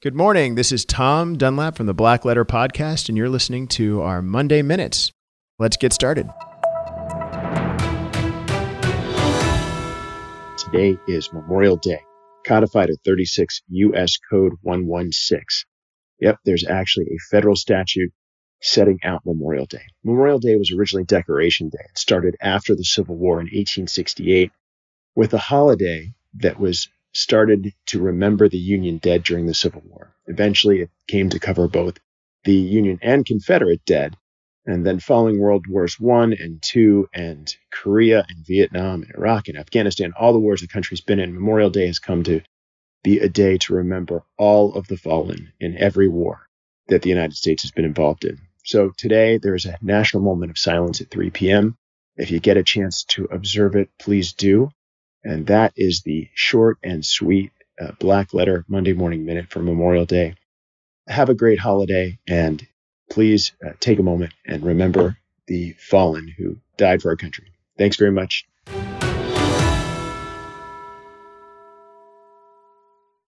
Good morning. This is Tom Dunlap from the Black Letter Podcast, and you're listening to our Monday Minutes. Let's get started. Today is Memorial Day, codified at 36 U.S. Code 116. Yep, there's actually a federal statute setting out Memorial Day. Memorial Day was originally Decoration Day. It started after the Civil War in 1868 with a holiday that was started to remember the Union dead during the Civil War. Eventually, it came to cover both the Union and Confederate dead. And then following World Wars One and Two and Korea and Vietnam and Iraq and Afghanistan, all the wars the country's been in, Memorial Day has come to be a day to remember all of the fallen in every war that the United States has been involved in. So today there is a national moment of silence at 3 p.m. If you get a chance to observe it, please do. And that is the short and sweet uh, Black Letter Monday Morning Minute for Memorial Day. Have a great holiday and please uh, take a moment and remember the fallen who died for our country. Thanks very much.